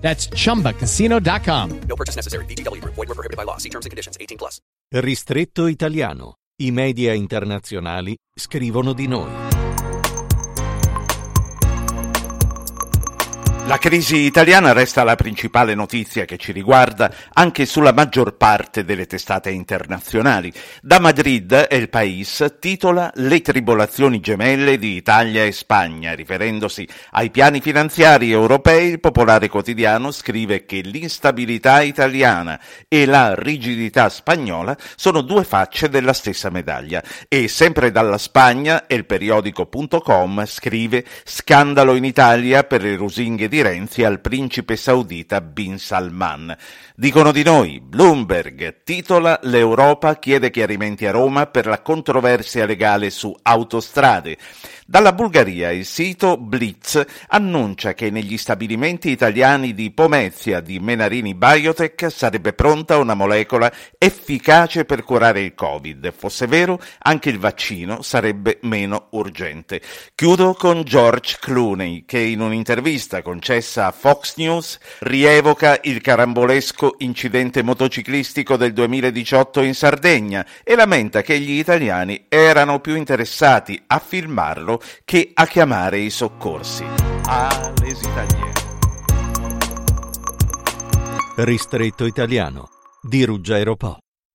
That's chumbacasino.com. No purchase necessary. VGW Group. Void were prohibited by law. See terms and conditions. 18 plus. Ristretto italiano. I media internazionali scrivono di noi. La crisi italiana resta la principale notizia che ci riguarda anche sulla maggior parte delle testate internazionali. Da Madrid El País titola Le tribolazioni gemelle di Italia e Spagna, riferendosi ai piani finanziari europei. Il Popolare Quotidiano scrive che l'instabilità italiana e la rigidità spagnola sono due facce della stessa medaglia. E sempre dalla Spagna El Periodico.com scrive scandalo in Italia per le rusinghe di Renzi al principe saudita Bin Salman. Dicono di noi, Bloomberg titola L'Europa chiede chiarimenti a Roma per la controversia legale su autostrade. Dalla Bulgaria il sito Blitz annuncia che negli stabilimenti italiani di Pomezia di Menarini Biotech sarebbe pronta una molecola efficace per curare il Covid. Fosse vero, anche il vaccino sarebbe meno urgente. Chiudo con George Clooney che in un'intervista concessa a Fox News rievoca il carambolesco incidente motociclistico del 2018 in Sardegna e lamenta che gli italiani erano più interessati a filmarlo che a chiamare i soccorsi. Ah. Ristretto italiano di Ruggero Po.